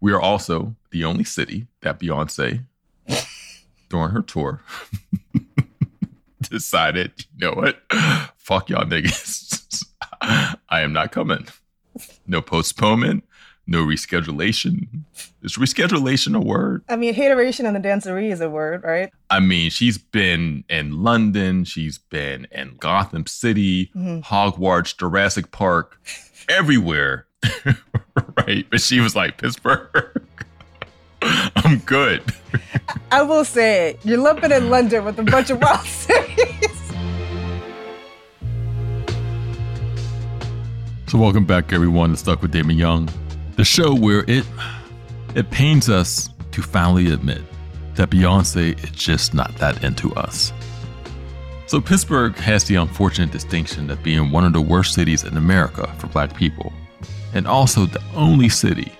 We are also the only city that Beyonce, during her tour, decided, you know what? Fuck y'all niggas. I am not coming. No postponement, no reschedulation. Is reschedulation a word? I mean, hateration and the dancery is a word, right? I mean, she's been in London, she's been in Gotham City, Mhm. Hogwarts, Jurassic Park, everywhere. right? But she was like, Pittsburgh, I'm good. I will say, it. you're lumping in London with a bunch of wild cities. So welcome back everyone to Stuck with Damon Young, the show where it it pains us to finally admit that Beyonce is just not that into us. So Pittsburgh has the unfortunate distinction of being one of the worst cities in America for black people, and also the only city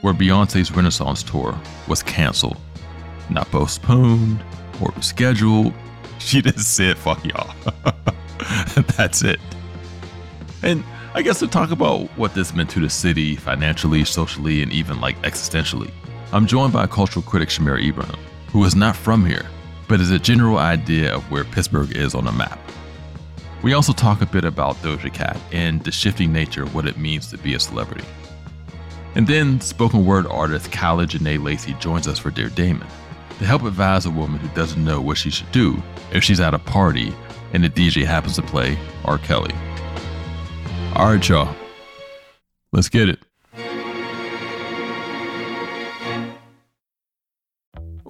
where Beyonce's Renaissance tour was canceled, not postponed or rescheduled. She just said, fuck y'all. That's it. And I guess to talk about what this meant to the city financially, socially, and even like existentially, I'm joined by cultural critic Shamira Ibrahim, who is not from here, but is a general idea of where Pittsburgh is on a map. We also talk a bit about Doja Cat and the shifting nature of what it means to be a celebrity. And then spoken word artist Kyla Jenee Lacey joins us for Dear Damon to help advise a woman who doesn't know what she should do if she's at a party and the DJ happens to play R. Kelly. All right, y'all. Let's get it.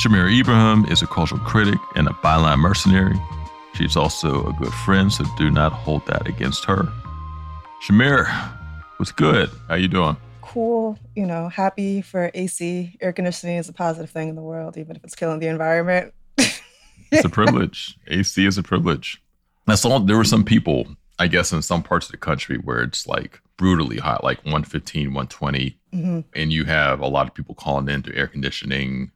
Shamira Ibrahim is a cultural critic and a byline mercenary. She's also a good friend, so do not hold that against her. Shamira, what's good? How you doing? Cool, you know, happy for AC. Air conditioning is a positive thing in the world, even if it's killing the environment. It's a privilege. AC is a privilege. I saw there were some people, I guess, in some parts of the country where it's like brutally hot, like 115, 120. Mhm. And you have a lot of people calling into air conditioning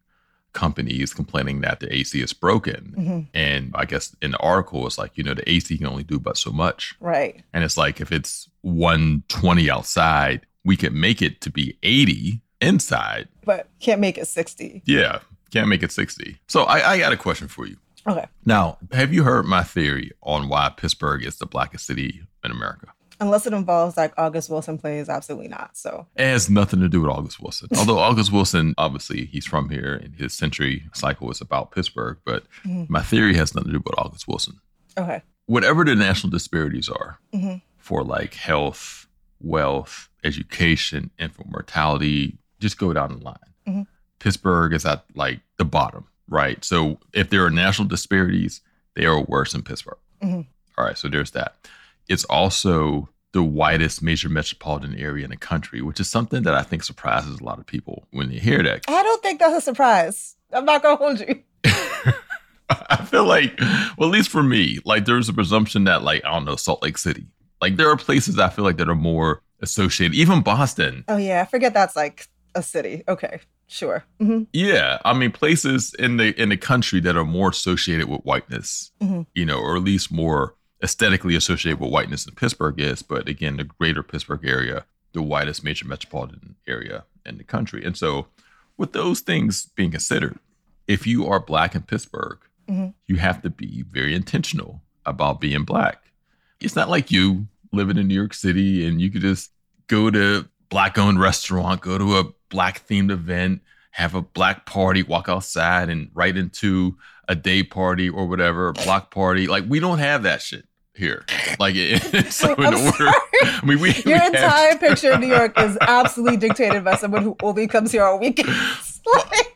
companies complaining that the AC is broken. Mhm. And I guess in the article, it's like, you know, the AC can only do but so much. Right. And it's like if it's 120 outside, we could make it to be 80 inside. But can't make it 60. Yeah, can't make it 60. So I, I got a question for you. Okay. Now, have you heard my theory on why Pittsburgh is the blackest city in America? Unless it involves like August Wilson plays, absolutely not. So, It has nothing to do with August Wilson. Although August Wilson, obviously, he's from here and his century cycle is about Pittsburgh. But Mhm. my theory has nothing to do with August Wilson. okay. Whatever the national disparities are Mhm. for like health, wealth, education, infant mortality, just go down the line. Mhm. Pittsburgh is at like the bottom, right? So if there are national disparities, they are worse in Pittsburgh. Mhm. All right, so there's that. It's also the widest major metropolitan area in the country, which is something that I think surprises a lot of people when they hear that. I don't think that's a surprise. I'm not going to hold you. I feel like, well, at least for me, like there's a presumption that, like, I don't know, Salt Lake City. Like there are places I feel like that are more associated, even Boston. Oh, yeah. I forget that's like a city. Okay. Sure. hmm Yeah, I mean places in the in the country that are more associated with whiteness, Mhm. you know, or at least more aesthetically associated with whiteness in Pittsburgh is. But again, the greater Pittsburgh area, the widest major metropolitan area in the country, and so with those things being considered, if you are black in Pittsburgh, Mhm. you have to be very intentional about being black. It's not like you living in New York City and you could just go to black owned restaurant, go to a black themed event, have a black party, walk outside and right into a day party or whatever, a block party. Like we don't have that shit. Here. Like, so in I'm order, sorry. I mean, we we Your have- entire picture of New York is absolutely dictated by someone who only comes here on weekends. Like,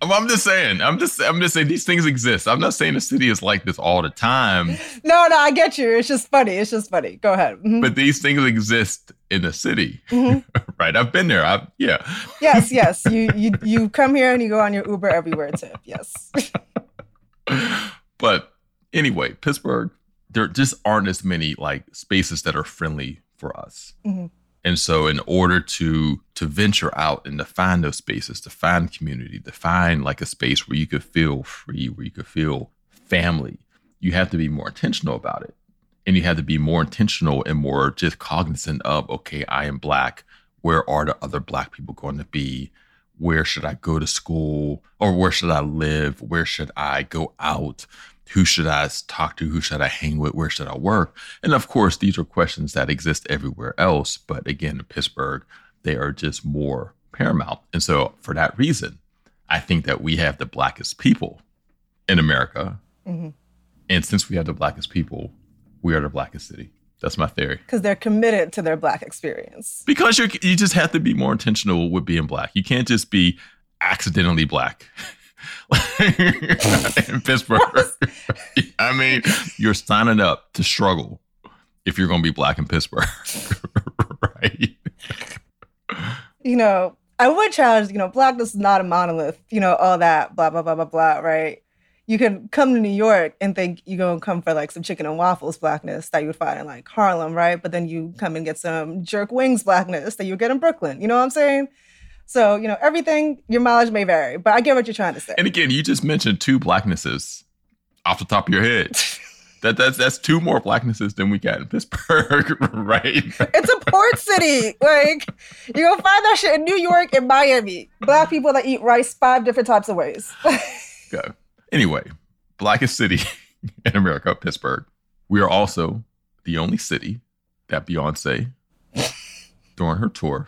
I'm I'm just saying. I'm just I'm just saying these things exist. I'm not saying the city is like this all the time, no, no, I get you. It's just funny. It's just funny. Go ahead. Mhm. but these things exist in the city, Mhm. right? I've been there. I've yeah. Yes, yes. You you you come here and you go on your Uber everywhere tip. Yes. but anyway, Pittsburgh, there just aren't as many like spaces that are friendly for us. Mhm. And so in order to to venture out and to find those spaces, to find community, to find like a space where you could feel free, where you could feel family, you have to be more intentional about it. And you have to be more intentional and more just cognizant of, okay, I am black. Where are the other black people going to be? Where should I go to school? Or where should I live? Where should I go out? Who should I talk to? Who should I hang with? Where should I work? And of course, these are questions that exist everywhere else. But again, in Pittsburgh, they are just more paramount. And so, for that reason, I think that we have the blackest people in America. Mhm. And since we have the blackest people, we are the blackest city. That's my theory. Because they're committed to their black experience. Because you you just have to be more intentional with being black. You can't just be accidentally black. in Pittsburgh. I mean, you're signing up to struggle if you're going to be black in Pittsburgh, right? You know, I would challenge, you know, blackness is not a monolith, you know, all that, blah, blah, blah, blah, blah, right? You can come to New York and think you're going to come for like some chicken and waffles blackness that you would find in like Harlem, right? But then you come and get some jerk wings blackness that you get in Brooklyn. You know what I'm saying? So, you know, everything, your mileage may vary, but I get what you're trying to say. And again, you just mentioned two blacknesses off the top of your head. That that's that's two more blacknesses than we got in Pittsburgh, right? It's a port city. Like, you're going to find that shit in New York and Miami. Black people that eat rice five different types of ways. Go. Anyway, blackest city in America, Pittsburgh. We are also the only city that Beyonce, during her tour,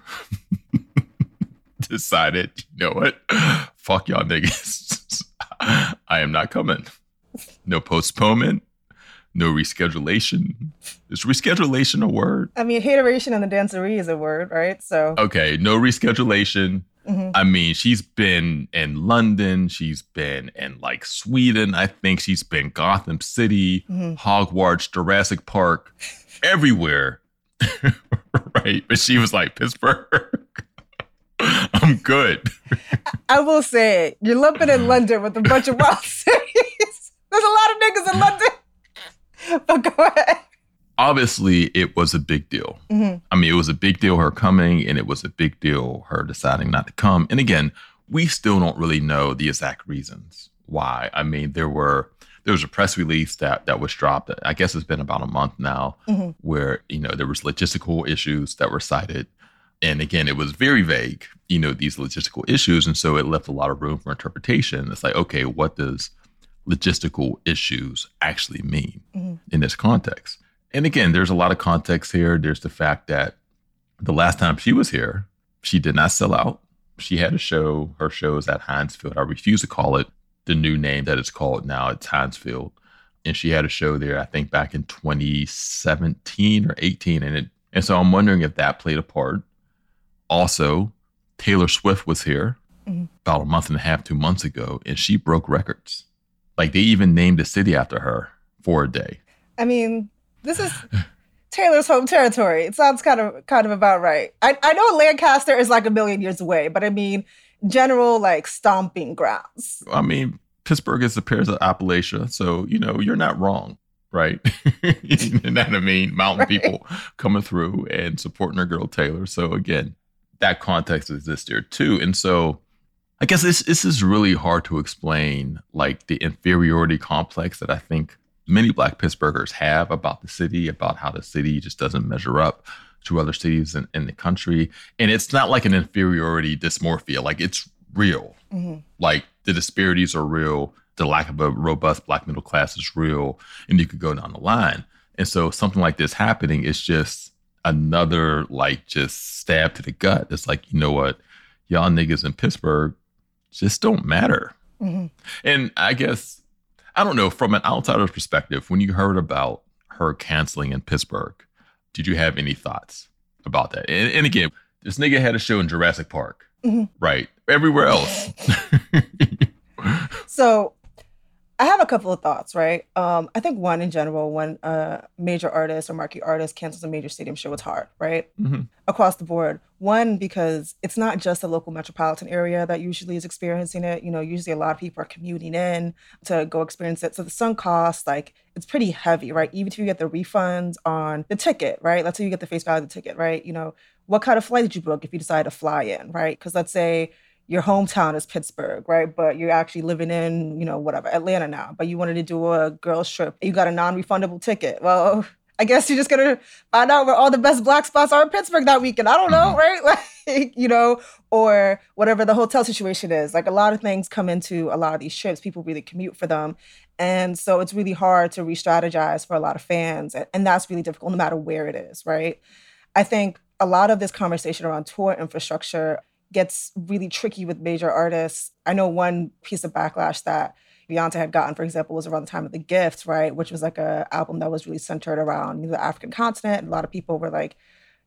decided, you know what? Fuck y'all niggas. I am not coming. No postponement, no reschedulation. Is reschedulation a word? I mean, hateration and the dancery is a word, right? So, Okay, no reschedulation. mhm. I mean, she's been in London. She's been in like Sweden. I think she's been Gotham City, Mhm. Hogwarts, Jurassic Park, everywhere. right. But she was like, Pittsburgh, I'm good. I will say, you're lumping in London with a bunch of wild cities. There's a lot of niggas in London. But go ahead. Obviously, it was a big deal. Mhm. I mean, it was a big deal her coming, and it was a big deal her deciding not to come. And again, we still don't really know the exact reasons why. I mean, there were there was a press release that that was dropped. I guess it's been about a month now, Mhm. where you know there was logistical issues that were cited, and again, it was very vague. You know, these logistical issues, and so it left a lot of room for interpretation. It's like, okay, what does logistical issues actually mean Mhm. in this context? And again, there's a lot of context here. There's the fact that the last time she was here, she did not sell out. She had a show. Her show is at Heinz Field. I refuse to call it the new name that it's called now. It's Heinz Field. And she had a show there, I think back in 2017 or 18. And it and so I'm wondering if that played a part. Also, Taylor Swift was here Mhm. about a month and a half, two months ago, and she broke records. Like they even named a city after her for a day. I mean, this is Taylor's home territory. It sounds kind of kind of about right. I, I know Lancaster is like a million years away, but I mean, general like stomping grounds. I mean, Pittsburgh is the Paris of Appalachia, so you know you're not wrong, right? you know what I mean? Mountain Right. people coming through and supporting their girl Taylor. So again, that context exists there too, and so I guess this this is really hard to explain, like the inferiority complex that I think many Black Pittsburghers have about the city, about how the city just doesn't measure up to other cities in, in the country, and it's not like an inferiority dysmorphia, like it's real. Mhm. like the disparities are real. The lack of a robust black middle class is real. And you could go down the line. And so something like this happening is just another like just stab to the gut it's like you know what y'all niggas in pittsburgh just don't matter Mhm. and i guess i don't know from an outsider's perspective when you heard about her canceling in Pittsburgh. Did you have any thoughts about that? And, and again, this nigga had a show in Jurassic Park, Mhm. right? Everywhere else. So I have a couple of thoughts, right? Um, I think one in general, when a major artist or marquee artist cancels a major stadium show, it's hard, right? Mhm. Across the board. One, because it's not just the local metropolitan area that usually is experiencing it. You know, usually a lot of people are commuting in to go experience it. So the sunk cost, like, it's pretty heavy, right? Even if you get the refunds on the ticket, right? Let's say you get the face value of the ticket, right? You know, what kind of flight did you book if you decide to fly in, right? Because let's say your hometown is Pittsburgh, right? But you're actually living in, you know, whatever, Atlanta now, but you wanted to do a girls trip. You got a non-refundable ticket. Well, I guess you're just gonna find out where all the best black spots are in Pittsburgh that weekend. I don't know, mm-hmm. right? Like, you know, or whatever the hotel situation is. Like a lot of things come into a lot of these trips. People really commute for them. And so it's really hard to re-strategize for a lot of fans. And, and that's really difficult no matter where it is, right? I think a lot of this conversation around tour infrastructure gets really tricky with major artists. I know one piece of backlash that Beyonce had gotten, for example, was around the time of The Gift, right? Which was like a album that was really centered around the African continent. And a lot of people were like,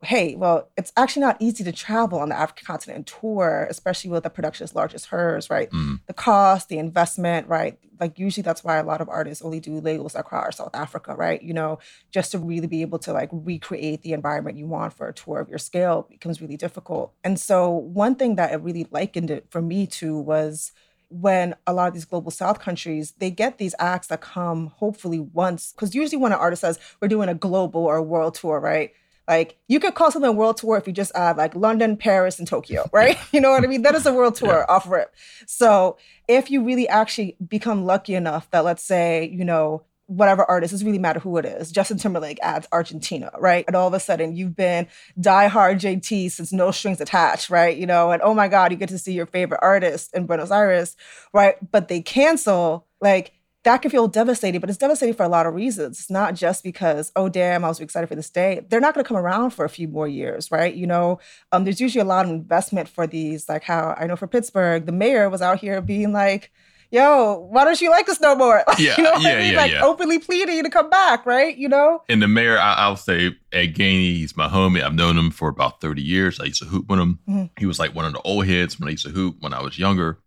hey, well, it's actually not easy to travel on the African continent and tour, especially with a production as large as hers, right? Mm. The cost, the investment, right? Like usually that's why a lot of artists only do labels that are South Africa, right? You know, just to really be able to like recreate the environment you want for a tour of your scale becomes really difficult. And so one thing that it really likened it for me to was when a lot of these global south countries they get these acts that come hopefully once because usually when an artist says we're doing a global or a world tour right like you could call something a world tour if you just add like London, Paris, and Tokyo, right? you know what I mean? That is a world tour off rip. So if you really actually become lucky enough that let's say, you know, whatever artist, it doesn't really matter who it is. Justin Timberlake adds Argentina, right? And all of a sudden you've been diehard JT since no strings attached, right? You know, and oh my God, you get to see your favorite artist in Buenos Aires, right? But they cancel, like that can feel devastating, but it's devastating for a lot of reasons. It's not just because, oh damn, I was excited for this day. They're not going to come around for a few more years, right? You know, um, there's usually a lot of investment for these. Like how I know for Pittsburgh, the mayor was out here being like, "Yo, why don't you like us no more?" Like, Yeah, you know what yeah, I mean? yeah, like yeah. openly pleading to come back, right? You know, And the mayor, I, I'll say, Ed Gainey, he's my homie. I've known him for about 30 years. I used to hoop with him. Mhm. He was like one of the old heads when I used to hoop when I was younger.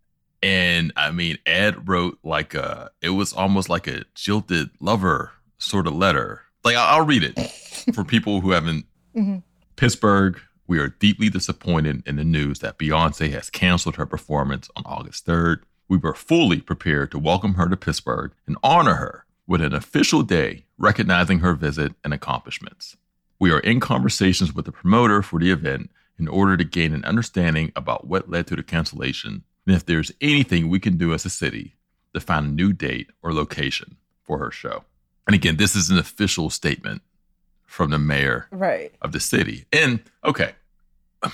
And I mean, Ed wrote like a, it was almost like a jilted lover sort of letter. Like, I'll, I'll read it for people who haven't. Mhm. Pittsburgh, we are deeply disappointed in the news that Beyonce has canceled her performance on August 3rd. We were fully prepared to welcome her to Pittsburgh and honor her with an official day recognizing her visit and accomplishments. We are in conversations with the promoter for the event in order to gain an understanding about what led to the cancellation and if there's anything we can do as a city to find a new date or location for her show. And again, this is an official statement from the mayor right? of the city. And okay,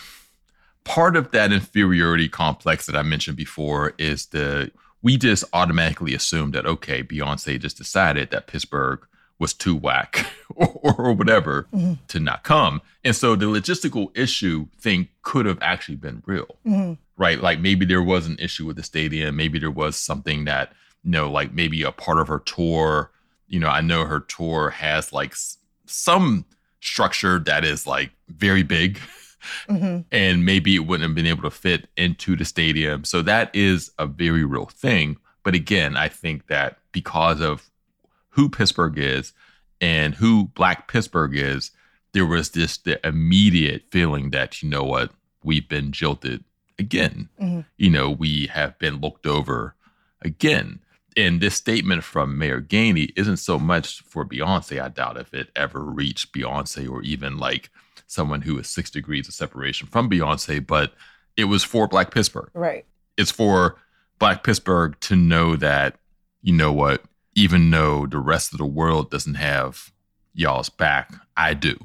part of that inferiority complex that I mentioned before is the we just automatically assume that okay, Beyonce just decided that Pittsburgh was too whack or, or whatever Mhm. to not come. And so the logistical issue thing could have actually been real Mhm. right? Like maybe there was an issue with the stadium. Maybe there was something that, you know, like maybe a part of her tour, you know, I know her tour has like s- some structure that is like very big Mhm. and maybe it wouldn't have been able to fit into the stadium. So that is a very real thing. But again, I think that because of who Pittsburgh is and who Black Pittsburgh is, there was this the immediate feeling that, you know what, we've been jilted again. Mhm. You know, we have been looked over again. And this statement from Mayor Gainey isn't so much for Beyonce. I doubt if it ever reached Beyonce or even like someone who is six degrees of separation from Beyonce, but it was for Black Pittsburgh. Right. It's for Black Pittsburgh to know that, you know what, even though the rest of the world doesn't have y'all's back, I do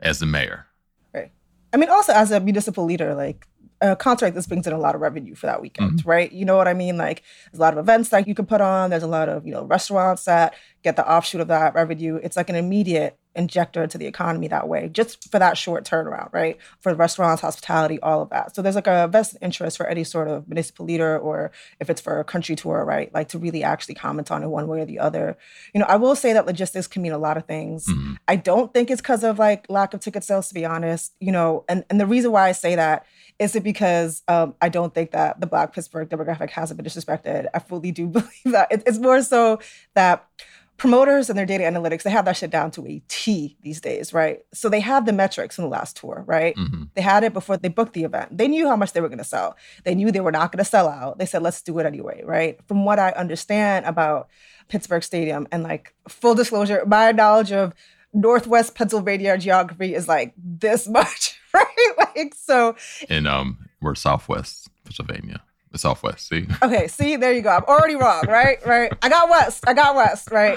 as the mayor. Right. I mean, also as a municipal leader, like a concert like this brings in a lot of revenue for that weekend, right? You know what I mean? Like there's a lot of events that you can put on. There's a lot of, you know, restaurants that get the offshoot of that revenue. It's like an immediate injector into the economy that way, just for that short turnaround, right? For restaurants, hospitality, all of that. So there's like a vested interest for any sort of municipal leader or if it's for a country tour, right? Like to really actually comment on it one way or the other. You know, I will say that logistics can mean a lot of things. Mm-hmm. I don't think it's because of like lack of ticket sales, to be honest. You know, and, and the reason why I say that is it because um, I don't think that the Black Pittsburgh demographic hasn't been disrespected. I fully do believe that. It, it's more so that promoters and their data analytics, they have that shit down to a T these days, right? So they had the metrics in the last tour, right? Mhm. They had it before they booked the event. They knew how much they were going to sell. They knew they were not going to sell out. They said, let's do it anyway, right? From what I understand about Pittsburgh Stadium and like full disclosure, my knowledge of Northwest Pennsylvania geography is like this much, right? Like, so And um, we're Southwest Pennsylvania. The Southwest, see? Okay, see, there you go. I'm already wrong, right? Right. I got West. I got West, right?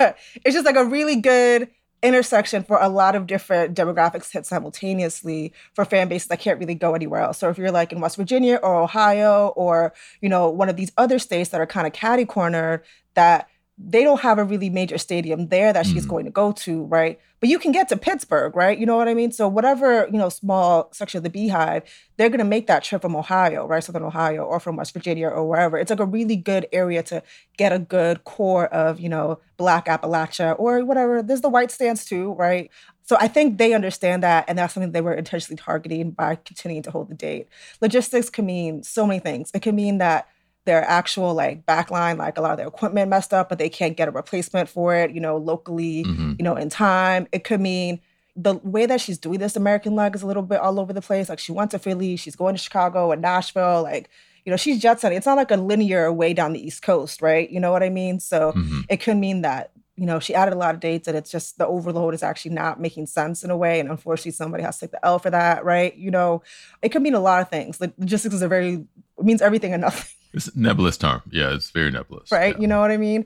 it's just like a really good intersection for a lot of different demographics hit simultaneously for fan bases that can't really go anywhere else. So if you're like in West Virginia or Ohio or, you know, one of these other states that are kind of catty cornered that they don't have a really major stadium there that she's Mhm. going to go to, right? But you can get to Pittsburgh, right? You know what I mean? So whatever, you know, small section of the BeyHive, they're gonna make that trip from Ohio, right? Southern Ohio or from West Virginia or wherever. It's like a really good area to get a good core of, you know, black Appalachia or whatever. There's the white stands too, right? So I think they understand that, and that's something they were intentionally targeting by continuing to hold the date. Logistics can mean so many things. It can mean that their actual like backline, like a lot of their equipment messed up, but they can't get a replacement for it, you know, locally, Mhm. you know, in time. It could mean the way that she's doing this American leg is a little bit all over the place. Like she went to Philly, she's going to Chicago and Nashville, like, you know, she's jet setting. It's not like a linear way down the East Coast, right? You know what I mean? So Mhm. it could mean that you know she added a lot of dates and it's just the overload is actually not making sense in a way and unfortunately somebody has to take the l for that right you know it could mean a lot of things like logistics is a very means everything and nothing It's a nebulous term. Yeah, it's very nebulous. right Yeah. you know what i mean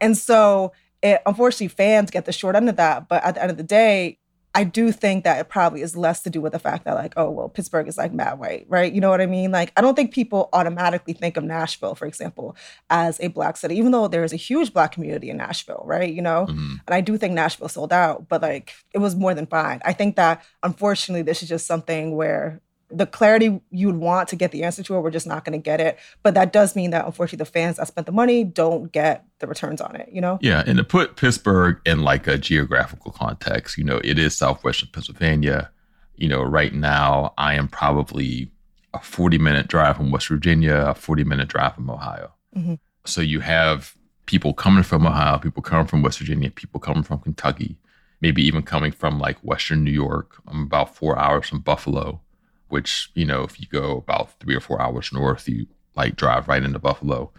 and so it, unfortunately fans get the short end of that but at the end of the day I do think that it probably is less to do with the fact that, like, oh, well, Pittsburgh is like mad white, right? You know what I mean? Like, I don't think people automatically think of Nashville, for example, as a black city, even though there is a huge black community in Nashville, right? You know? Mhm. And I do think Nashville sold out, but like, it was more than fine. I think that unfortunately, this is just something where the clarity you'd want to get the answer to it, we're just not going to get it. But that does mean that unfortunately, the fans that spent the money don't get the returns on it, you know? Yeah, and to put Pittsburgh in like a geographical context, you know, it is southwestern Pennsylvania. You know, right now I am probably a 40 minute drive from West Virginia, a 40 minute drive from Ohio. Mhm. So you have people coming from Ohio, people coming from West Virginia, people coming from Kentucky, maybe even coming from like Western New York. I'm about four hours from Buffalo, which, you know, if you go about three or four hours north, you like drive right into Buffalo.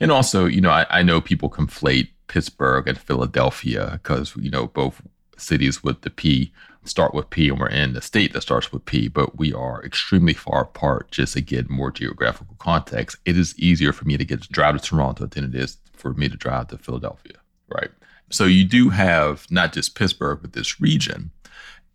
And also, you know, I, I know people conflate Pittsburgh and Philadelphia because, you know, both cities with the P start with P and we're in the state that starts with P, but we are extremely far apart just get more geographical context. It is easier for me to get to drive to Toronto than it is for me to drive to Philadelphia, right? So you do have not just Pittsburgh, but this region.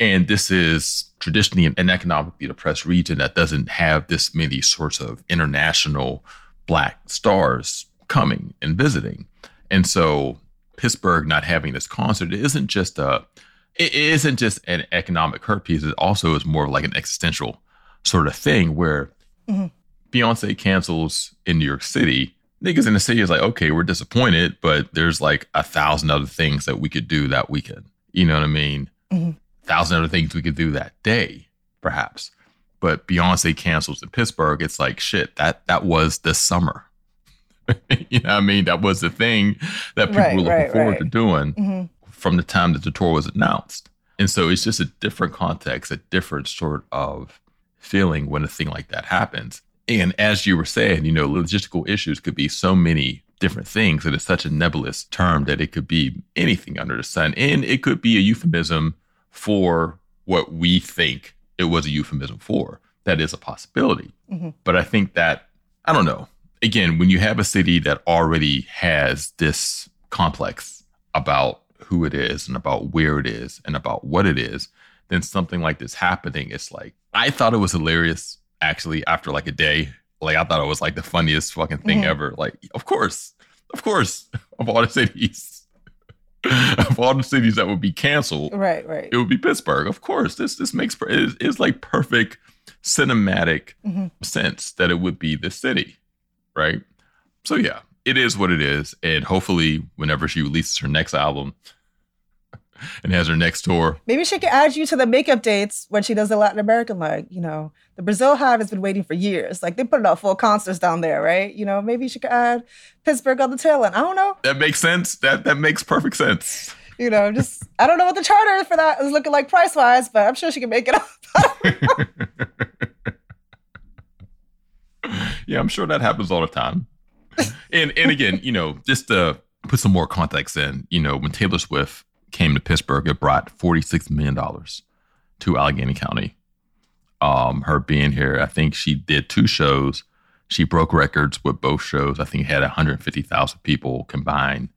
And this is traditionally an economically depressed region that doesn't have this many sorts of international black stars coming and visiting. And so Pittsburgh not having this concert isn't just a it isn't just an economic hurt piece. It also is more like an existential sort of thing where Mhm. Beyonce cancels in New York City. Niggas in the city is like, okay, we're disappointed, but there's like a thousand other things that we could do that weekend. You know what I mean? Mhm. Thousand other things we could do that day, perhaps. But Beyonce cancels in Pittsburgh. It's like shit. That that was the summer. you know what I mean? That was the thing that people Right, were looking right, forward right. to doing Mhm. from the time that the tour was announced. And so it's just a different context, a different sort of feeling when a thing like that happens. And as you were saying, you know, logistical issues could be so many different things that it's such a nebulous term that it could be anything under the sun. And it could be a euphemism for what we think it was a euphemism for. That is a possibility. Mhm. But I think that, I don't know, again, when you have a city that already has this complex about who it is and about where it is and about what it is, then something like this happening, it's like, I thought it was hilarious actually after like a day. Like, I thought it was like the funniest fucking thing Mhm. ever. Like, of course, of course, of all the cities. of all the cities that would be canceled, Right, right. it would be Pittsburgh. Of course, this this makes it's, it's like perfect cinematic Mhm. sense that it would be the city, right? So yeah, it is what it is, and hopefully, whenever she releases her next album and has her next tour, Maybe she could add you to the makeup dates when she does the Latin American leg. You know, the Brazil Hive has been waiting for years. Like they put it out full concerts down there, right? You know, maybe she could add Pittsburgh on the tail end. I don't know. that makes sense. That that makes perfect sense. You know, just I don't know what the charter for that is looking like price wise, but I'm sure she can make it up. yeah, I'm sure that happens all the time. and and again, you know, just to put some more context in, you know, when Taylor Swift came to Pittsburgh, it brought 46 million dollars to Allegheny County. Um, her being here, I think she did two shows. She broke records with both shows. I think had 150,000 people combined,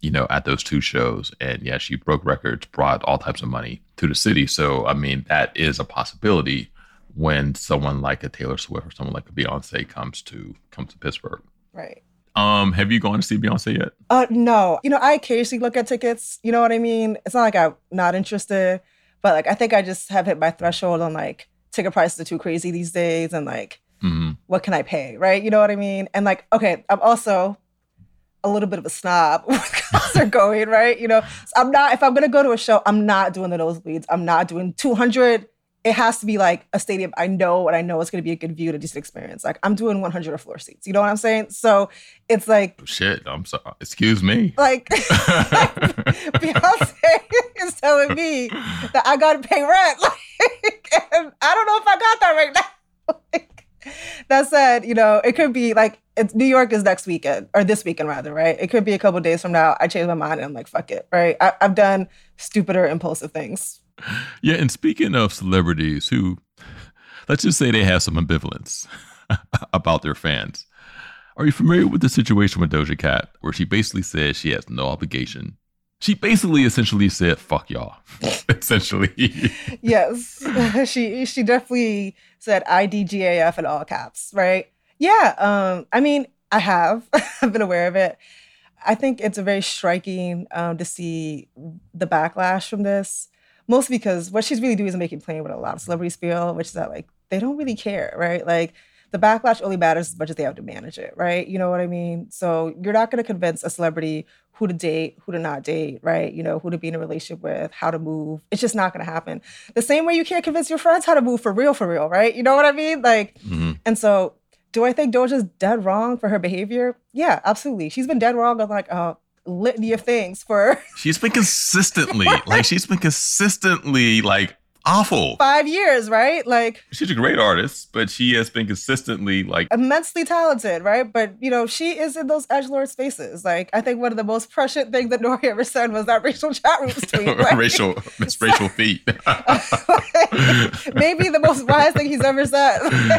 you know, at those two shows. And yeah, she broke records, brought all types of money to the city. So I mean, that is a possibility when someone like a Taylor Swift or someone like a Beyonce comes to comes to Pittsburgh. right. Um, have you gone to see Beyonce yet? Uh no. You know, I occasionally look at tickets. You know what I mean? It's not like I'm not interested, but like I think I just have hit my threshold on like ticket prices are too crazy these days and like hmm what can I pay? Right? You know what I mean? And like, okay, I'm also a little bit of a snob concert going, right? You know, so I'm not, if I'm gonna go to a show, I'm not doing the nosebleeds. I'm not doing 200. It has to be like a stadium I know and I know it's gonna be a good view to just experience. Like I'm doing 100 or floor seats. You know what I'm saying? So it's like, oh, Shit, I'm sorry. Excuse me. like Beyonce is telling me that I gotta pay rent. Like, and I don't know if I got that right now. Like, that said, you know, it could be like it's New York is next weekend or this weekend rather, right? It could be a couple days from now. I change my mind and I'm like, fuck it, right? I, I've done stupider, impulsive things. Yeah, and speaking of celebrities who, let's just say they have some ambivalence about their fans. Are you familiar with the situation with Doja Cat, where she basically said she has no obligation? She basically essentially said, fuck y'all. essentially. Yes, she she definitely said IDGAF in all caps, right? Yeah, um, I mean, I have. I've been aware of it. I think it's a very striking um, to see the backlash from this, mostly because what she's really doing is making plain what a lot of celebrities feel, which is that like they don't really care, right? Like the backlash only matters as much as they have to manage it, right? You know what I mean? So you're not going to convince a celebrity who to date, who to not date, right? You know, who to be in a relationship with, how to move. It's just not going to happen. The same way you can't convince your friends how to move for real, for real, right? You know what I mean? Like, Mhm. and so do I think Doja's dead wrong for her behavior? Yeah, absolutely. She's been dead wrong on like a litany of things for She's been consistently, like, she's been consistently, like, awful. five years, right? Like, She's a great artist, but she has been consistently, like, immensely talented, right? But you know, she is in those edge lord spaces. Like, I think one of the most prescient things that Nori ever said was that racial chat room tweet. Right? racial, Miss Racial Feet. Maybe the most wise thing he's ever said.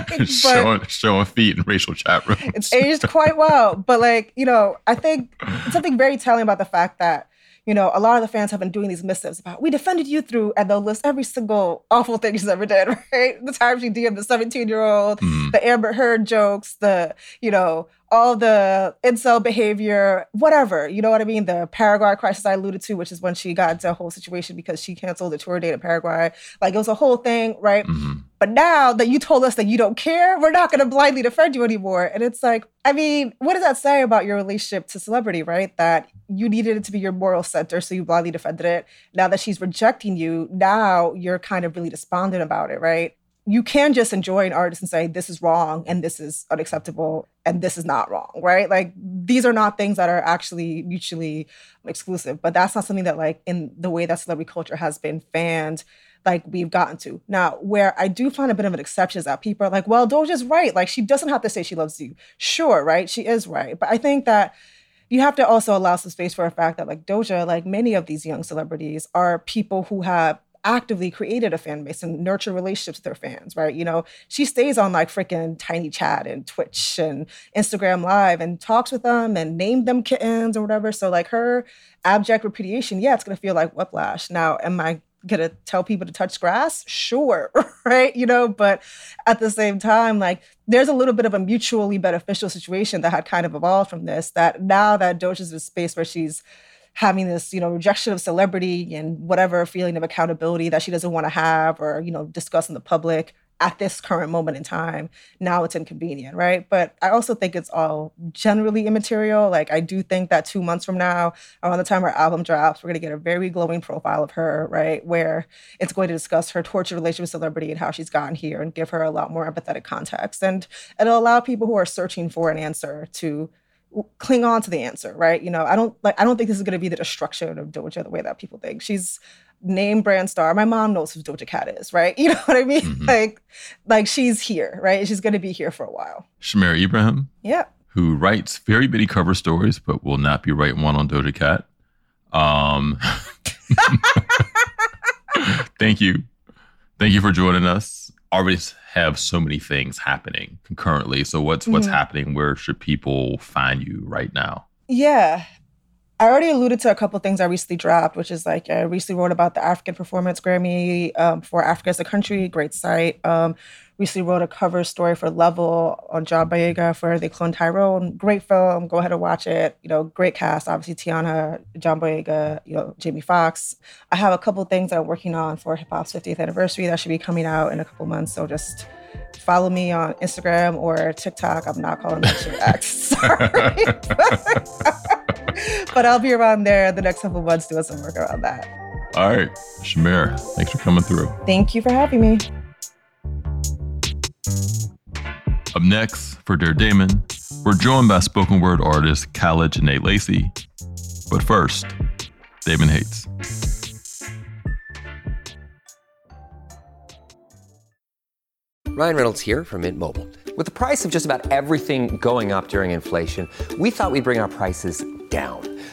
Like, showing, showing feet in racial chat rooms. it's aged quite well. But like, you know, I think something very telling about the fact that, you know, a lot of the fans have been doing these missives about we defended you through and they'll list every single awful thing she's ever did, right? The time she DM'd the 17-year-old, Mm. the Amber Heard jokes, the, you know, all the incel behavior, whatever. You know what I mean? The Paraguay crisis I alluded to, which is when she got into a whole situation because she canceled the tour date in Paraguay. Like it was a whole thing, right? Mhm. But now that you told us that you don't care, we're not going to blindly defend you anymore. And it's like, I mean, what does that say about your relationship to celebrity, right? That you needed it to be your moral center, so you blindly defended it. Now that she's rejecting you, now you're kind of really despondent about it, right? You can just enjoy an artist and say, this is wrong and this is unacceptable and this is not wrong, right? Like these are not things that are actually mutually exclusive, but that's not something that, like, in the way that celebrity culture has been fanned like we've gotten to. Now, where I do find a bit of an exception is that people are like, well, Doja's right. Like she doesn't have to say she loves you. Sure, right? She is right. But I think that you have to also allow some space for a fact that like Doja, like many of these young celebrities, are people who have actively created a fan base and nurture relationships with her fans, right? You know, she stays on like freaking Tinychat and Twitch and Instagram Live and talks with them and named them kittens or whatever. So like her abject repudiation, yeah, it's gonna feel like whiplash. Now, am I gonna tell people to touch grass? Sure, right? You know, but at the same time, like there's a little bit of a mutually beneficial situation that had kind of evolved from this. That now that Doja's in a space where she's having this, you know, rejection of celebrity and whatever feeling of accountability that she doesn't want to have or, you know, discuss in the public at this current moment in time. Now it's inconvenient, right? But I also think it's all generally immaterial. Like I do think that two months from now, around the time our album drops, we're gonna get a very glowing profile of her, right? Where it's going to discuss her tortured relationship with celebrity and how she's gotten here and give her a lot more empathetic context. And it'll allow people who are searching for an answer to cling on to the answer, right? You know, I don't like I don't think this is going to be the destruction of Doja the way that people think. She's name brand star. My mom knows who Doja Cat is, right? You know what I mean? Mm-hmm. Like like she's here, right? She's going to be here for a while. Shamira Ibrahim? Yeah. Who writes very bitty cover stories but will not be writing one on Doja Cat. Um Thank you. Thank you for joining us. Already have so many things happening concurrently. So what's mm-hmm. what's happening? Where should people find you right now? Yeah. I already alluded to a couple things I recently dropped, which is like I recently wrote about the African Performance Grammy um, for Africa as a Country, great site. Um, recently wrote a cover story for Level on John Boyega for They Clone Tyrone. Great film. Go ahead and watch it. You know, great cast. Obviously, Teyonah, John Boyega, you know, Jamie Foxx. I have a couple things I'm working on for hip hop's 50th anniversary that should be coming out in a couple months. So just follow me on Instagram or TikTok. I'm not calling that shit X. Sorry. but I'll be around there the next couple of months doing some work around that. All right. Shamira, thanks for coming through. Thank you for having me. Up next, for Dear Damon, we're joined by spoken word artist Kyla Jenee Lacey. But first, Damon Hates. Ryan Reynolds here from Mint Mobile. With the price of just about everything going up during inflation, we thought we'd bring our prices down.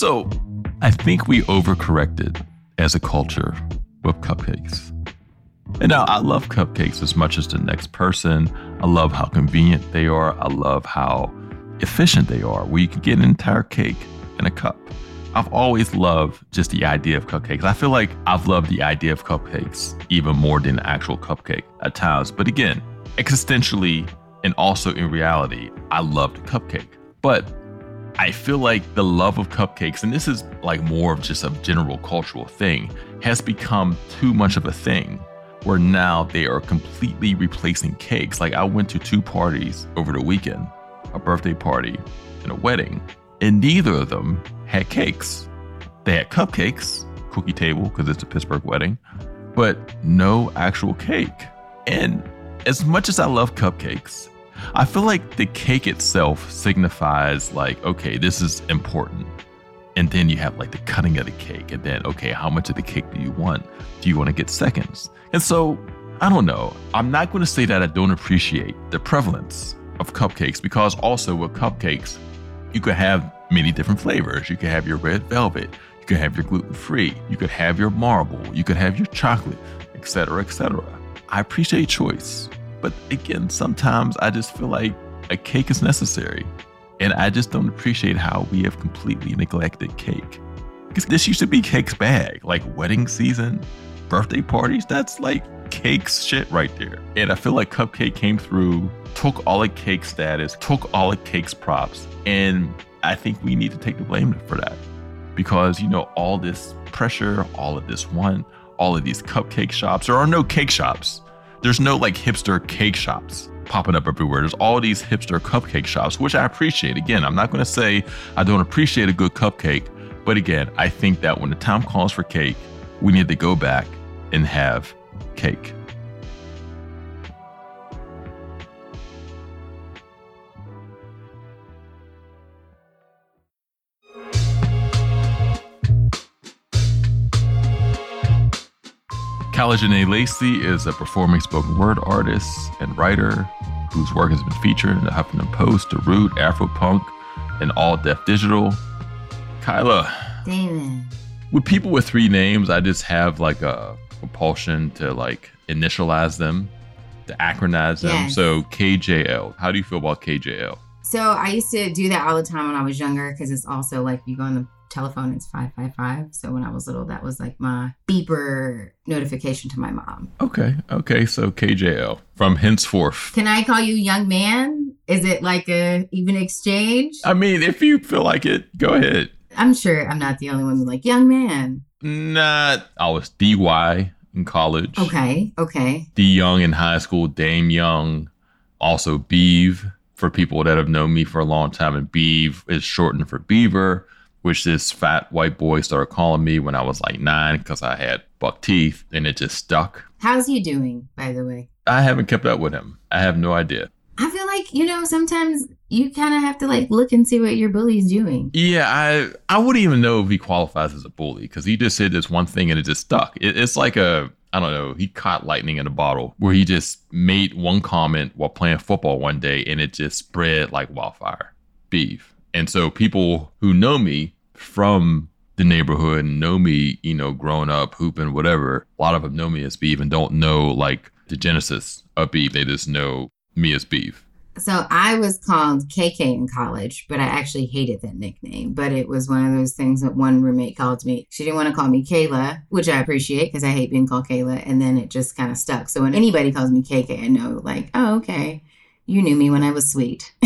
So, I think we overcorrected as a culture with cupcakes. And now I love cupcakes as much as the next person. I love how convenient they are. I love how efficient they are, where you can get an entire cake in a cup. I've always loved just the idea of cupcakes. I feel like I've loved the idea of cupcakes even more than the actual cupcake at times. But again, existentially and also in reality, I loved cupcake. But I feel like the love of cupcakes, and this is like more of just a general cultural thing, has become too much of a thing where now they are completely replacing cakes. Like I went to two parties over the weekend a birthday party and a wedding, and neither of them had cakes. They had cupcakes, cookie table, because it's a Pittsburgh wedding, but no actual cake. And as much as I love cupcakes, I feel like the cake itself signifies like, okay, this is important. And then you have like the cutting of the cake, and then okay, how much of the cake do you want? Do you want to get seconds? And so I don't know. I'm not going to say that I don't appreciate the prevalence of cupcakes because also with cupcakes, you could have many different flavors. You could have your red velvet, you could have your gluten free, you could have your marble, you could have your chocolate, etc., etc. I appreciate choice. But again, sometimes I just feel like a cake is necessary. And I just don't appreciate how we have completely neglected cake. Because this used to be cake's bag, like wedding season, birthday parties, that's like cake's shit right there. And I feel like Cupcake came through, took all of cake's status, took all of cake's props, and I think we need to take the blame for that. Because, you know, all this pressure, all of this one, all of these cupcake shops, there are no cake shops. There's no like hipster cake shops popping up everywhere. There's all these hipster cupcake shops, which I appreciate. Again, I'm not going to say I don't appreciate a good cupcake, but again, I think that when the time calls for cake, we need to go back and have cake. Kyla Jenee Lacey is a performing spoken word artist and writer whose work has been featured in the Huffington Post, The Root, Afropunk, and All Def Digital. Kyla. David. With people with three names, I just have like a compulsion to like initialize them, to acronize them. Yes. So KJL. How do you feel about KJL? So I used to do that all the time when I was younger because it's also like you go on the telephone, it's 555. So when I was little, that was like my beeper notification to my mom. Okay, okay. So KJL from henceforth. Can I call you young man? Is it like a even exchange? I mean, if you feel like it, go ahead. I'm sure I'm not the only one who's like, young man. Not. I was DY in college. Okay, okay. D Young in high school. Dame Young. Also Beeve for people that have known me for a long time. And Beeve is shortened for Beaver, which this fat white boy started calling me when I was like nine because I had buck teeth and it just stuck. How's he doing, by the way? I haven't kept up with him. I have no idea. I feel like, you know, sometimes you kind of have to like look and see what your bully's doing. Yeah, I I wouldn't even know if he qualifies as a bully because he just said this one thing and it just stuck. It, it's like a I don't know. He caught lightning in a bottle where he just made one comment while playing football one day and it just spread like wildfire. Beef. And so people who know me from the neighborhood and know me, you know, growing up, hooping, whatever, a lot of them know me as Beef and don't know like the genesis of Beef. They just know me as Beef. So I was called KK in college, but I actually hated that nickname. But it was one of those things that one roommate called me. She didn't want to call me Kayla, which I appreciate because I hate being called Kayla. And then it just kind of stuck. So when anybody calls me KK, I know, like, oh, okay, you knew me when I was sweet.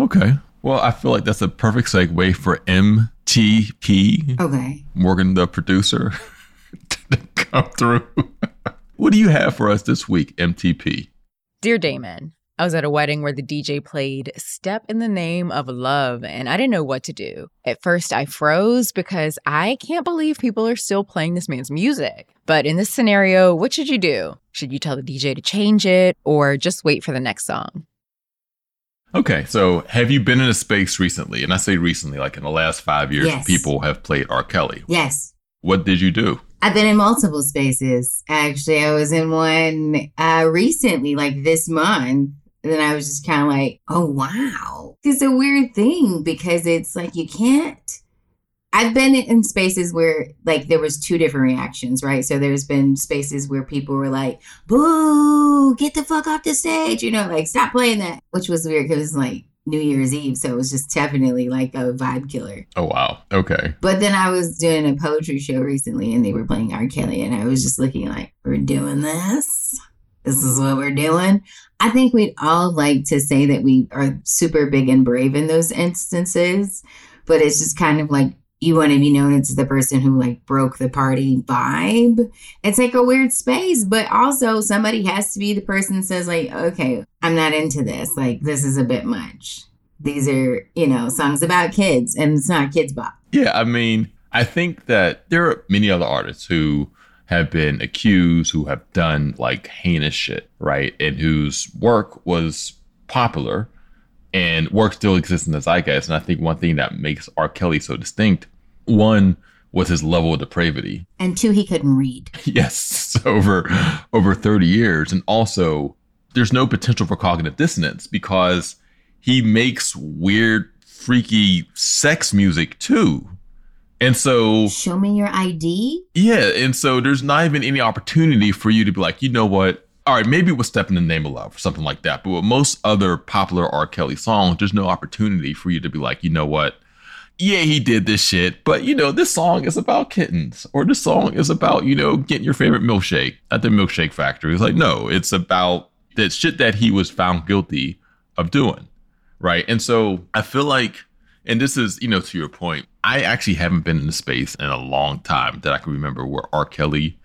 Okay. Well, I feel like that's a perfect segue for MTP. okay. Morgan, the producer, to come through. what do you have for us this week, MTP? Dear Damon, I was at a wedding where the DJ played Step in the Name of Love, and I didn't know what to do. At first, I froze because I can't believe people are still playing this man's music. But in this scenario, what should you do? Should you tell the DJ to change it or just wait for the next song? Okay, so have you been in a space recently? And I say recently, like in the last five years, Yes. people have played R. Kelly. Yes. What did you do? I've been in multiple spaces. Actually, I was in one uh, recently, like this month. And then I was just kind of like, oh, wow. It's a weird thing because it's like you can't. I've been in spaces where like there was two different reactions, right? So there's been spaces where people were like, "Boo, get the fuck off the stage," you know, like stop playing that, which was weird because it was like New Year's Eve, so it was just definitely like a vibe killer. Oh, wow. Okay. But then I was doing a poetry show recently and they were playing R. Kelly and I was just looking like, we're doing this? This is what we're doing? I think we'd all like to say that we are super big and brave in those instances, but it's just kind of like you want to be known as the person who like broke the party vibe. It's like a weird space, but also somebody has to be the person says like, okay, I'm not into this. Like this is a bit much. These are, you know, songs about kids and it's not Kidz Bop. Yeah, I mean, I think that there are many other artists who have been accused, who have done like heinous shit, right? And whose work was popular and work still exists in the zeitgeist. And I think one thing that makes R. Kelly so distinct, one was his level of depravity. And two, he couldn't read. yes, over over 30 years. And also there's no potential for cognitive dissonance because he makes weird, freaky sex music too. And so Show me your ID. yeah, and so there's not even any opportunity for you to be like, you know what? All right, maybe it was Step in the Name of Love or something like that. But with most other popular R. Kelly songs, there's no opportunity for you to be like, you know what? Yeah, he did this shit, but you know, this song is about kittens, or this song is about, you know, getting your favorite milkshake at the milkshake factory. It's like, no, it's about that shit that he was found guilty of doing. Right. And so I feel like, and this is, you know, to your point, I actually haven't been in the space in a long time that I can remember where R. Kelly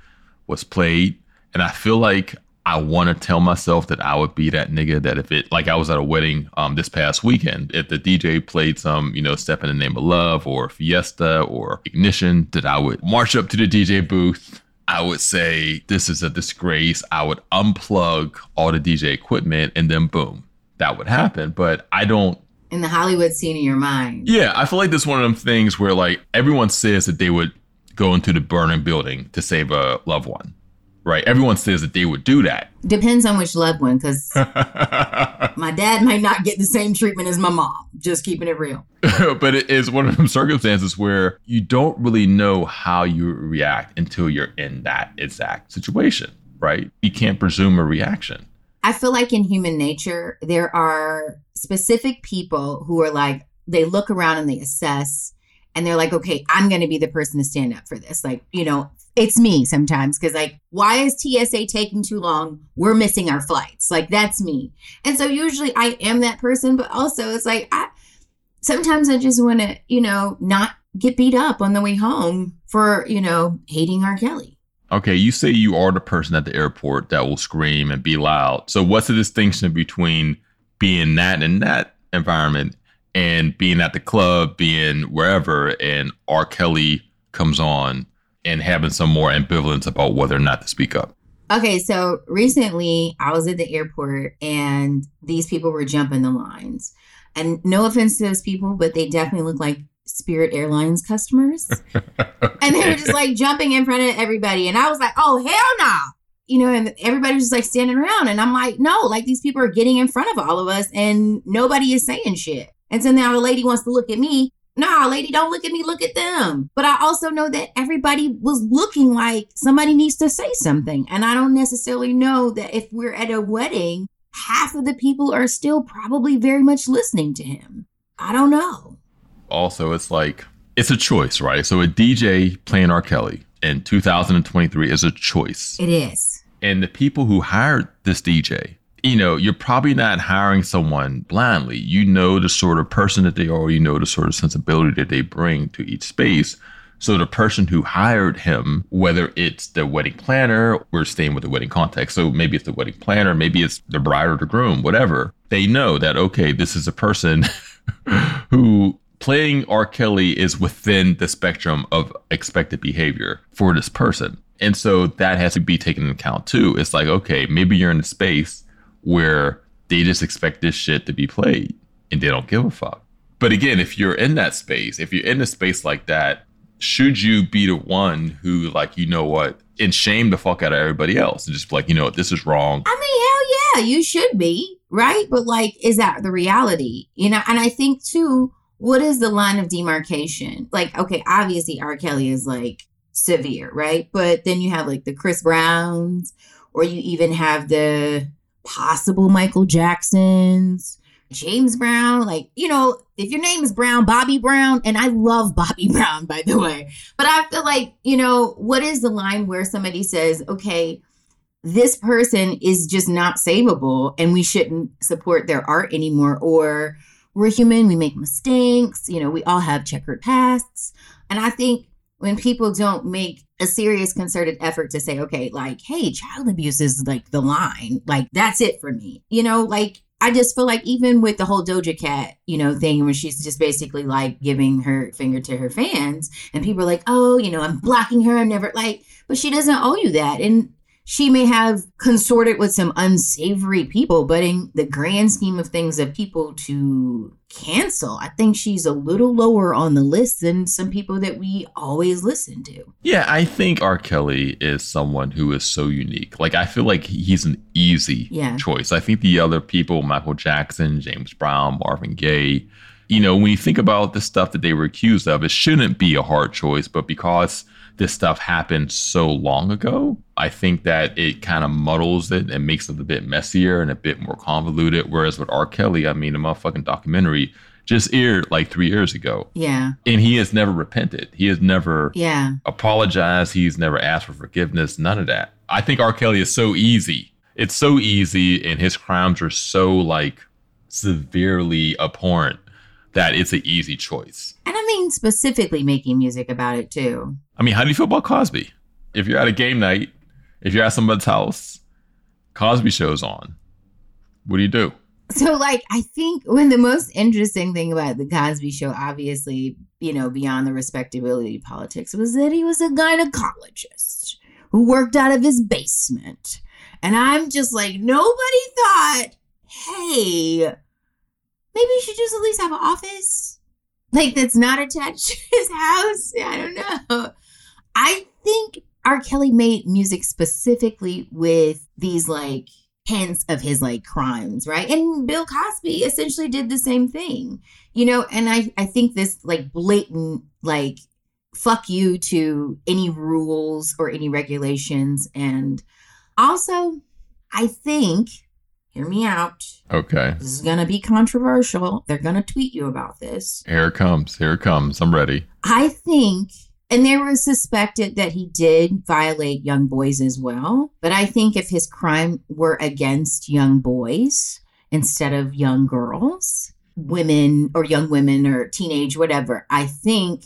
was played. And I feel like I want to tell myself that I would be that nigga that if it like I was at a wedding um this past weekend, if the DJ played some, you know, Step in the Name of Love or Fiesta or Ignition, that I would march up to the DJ booth. I would say this is a disgrace. I would unplug all the DJ equipment and then boom, that would happen. But I don't in the Hollywood scene in your mind. Yeah, I feel like this is one of them things where like everyone says that they would go into the burning building to save a loved one right? Everyone says that they would do that. Depends on which loved one, because my dad might not get the same treatment as my mom. Just keeping it real. but it is one of them circumstances where you don't really know how you react until you're in that exact situation, right? You can't presume a reaction. I feel like in human nature, there are specific people who are like, they look around and they assess and they're like, okay, I'm going to be the person to stand up for this. Like, you know, it's me sometimes because like why is tsa taking too long? We're missing our flights. Like that's me. And so usually i am that person but also it's like i sometimes i just want to you know not get beat up on the way home for you know hating r. Kelly. Okay you say you are the person at the airport that will scream and be loud. So what's the distinction between being that in that environment and being at the club being wherever and r. Kelly comes on and having some more ambivalence about whether or not to speak up? Okay, so recently I was at the airport and these people were jumping the lines. And no offense to those people, but they definitely look like Spirit Airlines customers. and they were just like jumping in front of everybody. And I was like, oh, hell no. You know, and everybody was just like standing around. And I'm like, no, like these people are getting in front of all of us and nobody is saying shit. And so now the lady wants to look at me nah, lady, don't look at me, look at them. But I also know that everybody was looking like somebody needs to say something. And I don't necessarily know that if we're at a wedding, half of the people are still probably very much listening to him. I don't know. Also, it's like, it's a choice, right? So a DJ playing R. Kelly in 2023 is a choice. It is. And the people who hired this DJ you know, you're probably not hiring someone blindly. You know the sort of person that they are, you know the sort of sensibility that they bring to each space. So the person who hired him, whether it's the wedding planner, we're staying with the wedding context. So maybe it's the wedding planner, maybe it's the bride or the groom, whatever. They know that, okay, this is a person who playing R. Kelly is within the spectrum of expected behavior for this person. And so that has to be taken into account too. It's like, okay, maybe you're in a space where they just expect this shit to be played and they don't give a fuck. But again, if you're in that space, if you're in a space like that, should you be the one who, like, you know what, and shame the fuck out of everybody else and just like, you know what, this is wrong? I mean, hell yeah, you should be, right? But like, is that the reality? You know, and I think too, what is the line of demarcation? Like, okay, obviously R. Kelly is like severe, right? But then you have like the Chris Browns, or you even have the possible Michael Jacksons, James Brown. Like, you know, if your name is Brown, Bobby Brown, and I love Bobby Brown, by the way. But I feel like, you know, what is the line where somebody says, okay, this person is just not savable and we shouldn't support their art anymore? Or we're human, we make mistakes, you know, we all have checkered pasts. And I think when people don't make a serious concerted effort to say, okay, like, hey, child abuse is like the line. Like, that's it for me. You know, like, I just feel like even with the whole Doja Cat, you know, thing where she's just basically like giving her finger to her fans, and people are like, oh, you know, I'm blocking her. I'm never like, but she doesn't owe you that. And she may have consorted with some unsavory people, but in the grand scheme of things of people to cancel, I think she's a little lower on the list than some people that we always listen to. Yeah, I think R. Kelly is someone who is so unique. Like, I feel like he's an easy yeah. choice. I think the other people, Michael Jackson, James Brown, Marvin Gaye, you know, when you think about the stuff that they were accused of, it shouldn't be a hard choice, but because this stuff happened so long ago. I think that it kind of muddles it and makes it a bit messier and a bit more convoluted. Whereas with R. Kelly, I mean, a motherfucking documentary just aired like three years ago. Yeah. And he has never repented. He has never Yeah. apologized. He's never asked for forgiveness. None of that. I think R. Kelly is so easy. It's so easy, and his crimes are so like severely abhorrent that it's an easy choice. And I mean, specifically making music about it too. I mean, how do you feel about Cosby? If you're at a game night, if you're at somebody's house, Cosby show's on. What do you do? So, like, I think when the most interesting thing about the Cosby Show, obviously, you know, beyond the respectability politics, was that he was a gynecologist who worked out of his basement. And I'm just like, nobody thought, hey, maybe he should just at least have an office, like that's not attached to his house. I don't know. I think R. Kelly made music specifically with these like hints of his like crimes, right? And Bill Cosby essentially did the same thing, you know. And I I think this like blatant like fuck you to any rules or any regulations, and also I think hear me out. Okay. This is gonna be controversial. They're gonna tweet you about this. Here it comes. Here it comes. I'm ready. I think, and there was suspected that he did violate young boys as well. But I think if his crime were against young boys instead of young girls, women or young women or teenage, whatever, I think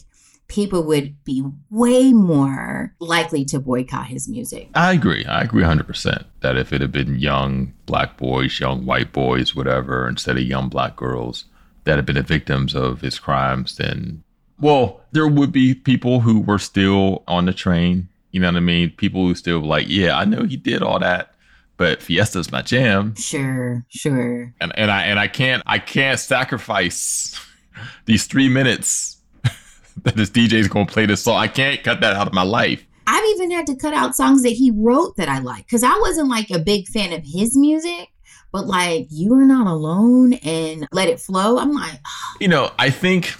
people would be way more likely to boycott his music. I agree. I agree 100% that if it had been young black boys, young white boys, whatever, instead of young black girls that had been the victims of his crimes, then, well, there would be people who were still on the train. You know what I mean? People who still like, yeah, I know he did all that, but Fiesta's my jam. Sure, sure. And, and I and I can't I can't sacrifice these three minutes that this DJ is gonna play this song. I can't cut that out of my life. I've even had to cut out songs that he wrote that I like because I wasn't like a big fan of his music, but like You Are Not Alone and Let It Flow, I'm like, You know, I think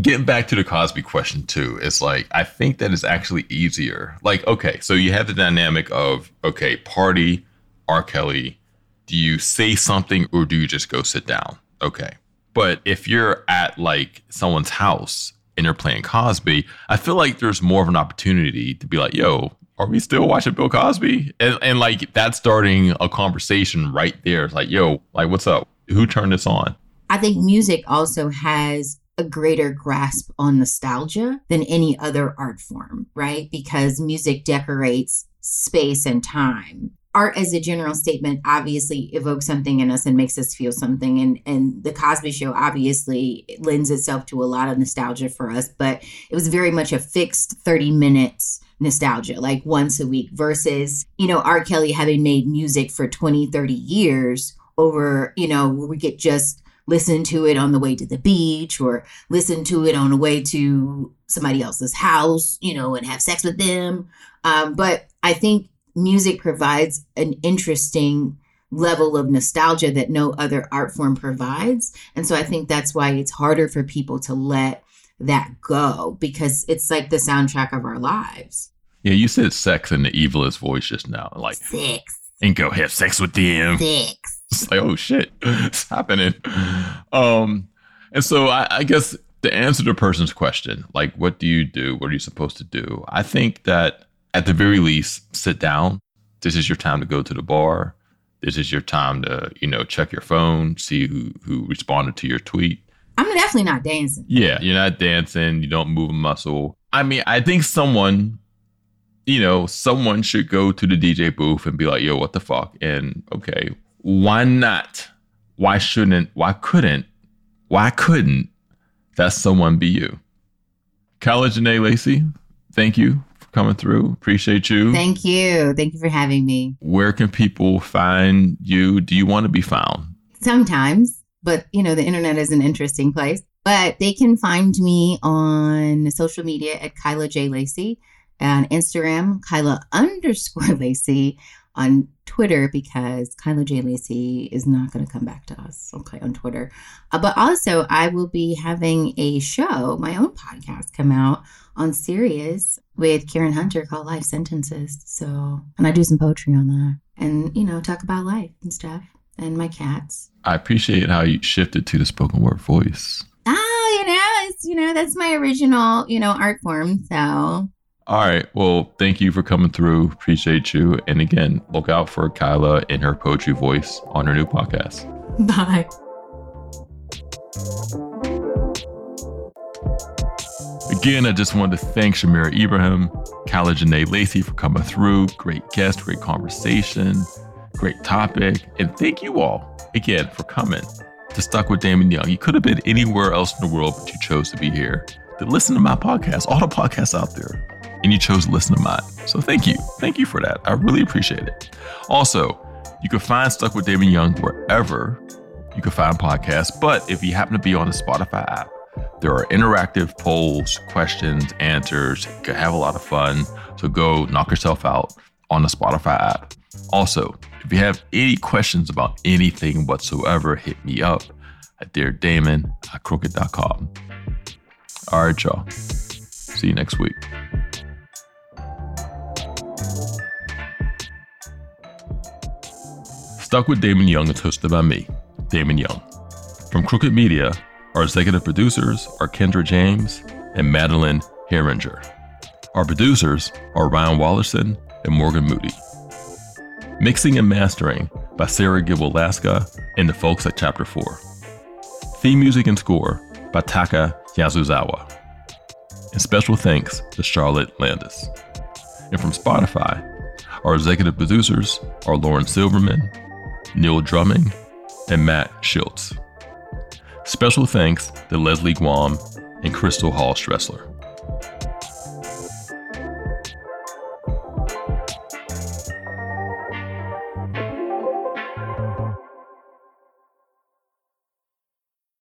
getting back to the Cosby question too, it's like I think that it's actually easier. Like, okay, so you have the dynamic of okay, party, R. Kelly. Do you say something or do you just go sit down? Okay. But if you're at like someone's house and you're playing Cosby, I feel like there's more of an opportunity to be like, yo, are we still watching Bill Cosby? And, and like that's starting a conversation right there. It's like, yo, like, what's up? Who turned this on? I think music also has a greater grasp on nostalgia than any other art form, right? Because music decorates space and time. Art as a general statement obviously evokes something in us and makes us feel something and and the Cosby show obviously lends itself to a lot of nostalgia for us, but it was very much a fixed 30 minutes nostalgia like once a week versus, you know, R. Kelly having made music for 20, 30 years over, you know, we could just listen to it on the way to the beach or listen to it on the way to somebody else's house, you know, and have sex with them. Um, but I think music provides an interesting level of nostalgia that no other art form provides. And so I think that's why it's harder for people to let that go because it's like the soundtrack of our lives. Yeah, you said sex in the evilest voice just now. Like, sex. and go have sex with them. Six. It's like, oh shit, it's happening. Um, and so I, I guess to answer the person's question, like, what do you do? What are you supposed to do? I think that at the very least, sit down. This is your time to go to the bar. This is your time to, you know, check your phone, see who who responded to your tweet. I'm definitely not dancing. Yeah, you're not dancing. You don't move a muscle. I mean, I think someone, you know, someone should go to the DJ booth and be like, "Yo, what the fuck?" And okay, why not? Why shouldn't? Why couldn't? Why couldn't that someone be you? Kyla Jenee Lacey, thank you coming through. Appreciate you. Thank you. Thank you for having me. Where can people find you? Do you want to be found? Sometimes, but you know, the internet is an interesting place. But they can find me on social media at Kyla J. Lacey, on Instagram, Kyla underscore Lacey, on Twitter because Kyla J. Lacey is not going to come back to us, okay, on Twitter. Uh, but also, I will be having a show, my own podcast, come out on Sirius with Karen Hunter called Life Sentences. So, and I do some poetry on that and, you know, talk about life and stuff and my cats. I appreciate how you shifted to the spoken word voice. Oh, you know, it's, you know, that's my original, you know, art form. So, all right. Well, thank you for coming through. Appreciate you. And again, look out for Kyla and her poetry voice on her new podcast. Bye. Again, I just wanted to thank Shamira Ibrahim, Kyla Jenee Lacey for coming through. Great guest, great conversation, great topic. And thank you all again for coming to Stuck with Damon Young. You could have been anywhere else in the world, but you chose to be here to listen to my podcast, all the podcasts out there and you chose to listen to mine. So thank you. Thank you for that. I really appreciate it. Also, you can find Stuck with Damon Young wherever you can find podcasts. But if you happen to be on the Spotify app, there are interactive polls, questions, answers. You can have a lot of fun. So go knock yourself out on the Spotify app. Also, if you have any questions about anything whatsoever, hit me up at deardamon at crooked.com. All right, y'all. See you next week. Stuck with Damon Young is hosted by me, Damon Young. From Crooked Media, our executive producers are Kendra James and Madeleine Haeringer. Our producers are Ryan Wallerson and Morgan Moody. Mixing and mastering by Sarah Gibble-Laska and the folks at Chapter 4. Theme music and score by Taka Yasuzawa. And special thanks to Charlotte Landis. And from Spotify, our executive producers are Lauren Silverman, Neil Drumming, and Matt Schultz. Special thanks to Leslie Guam and Crystal Hall Stressler.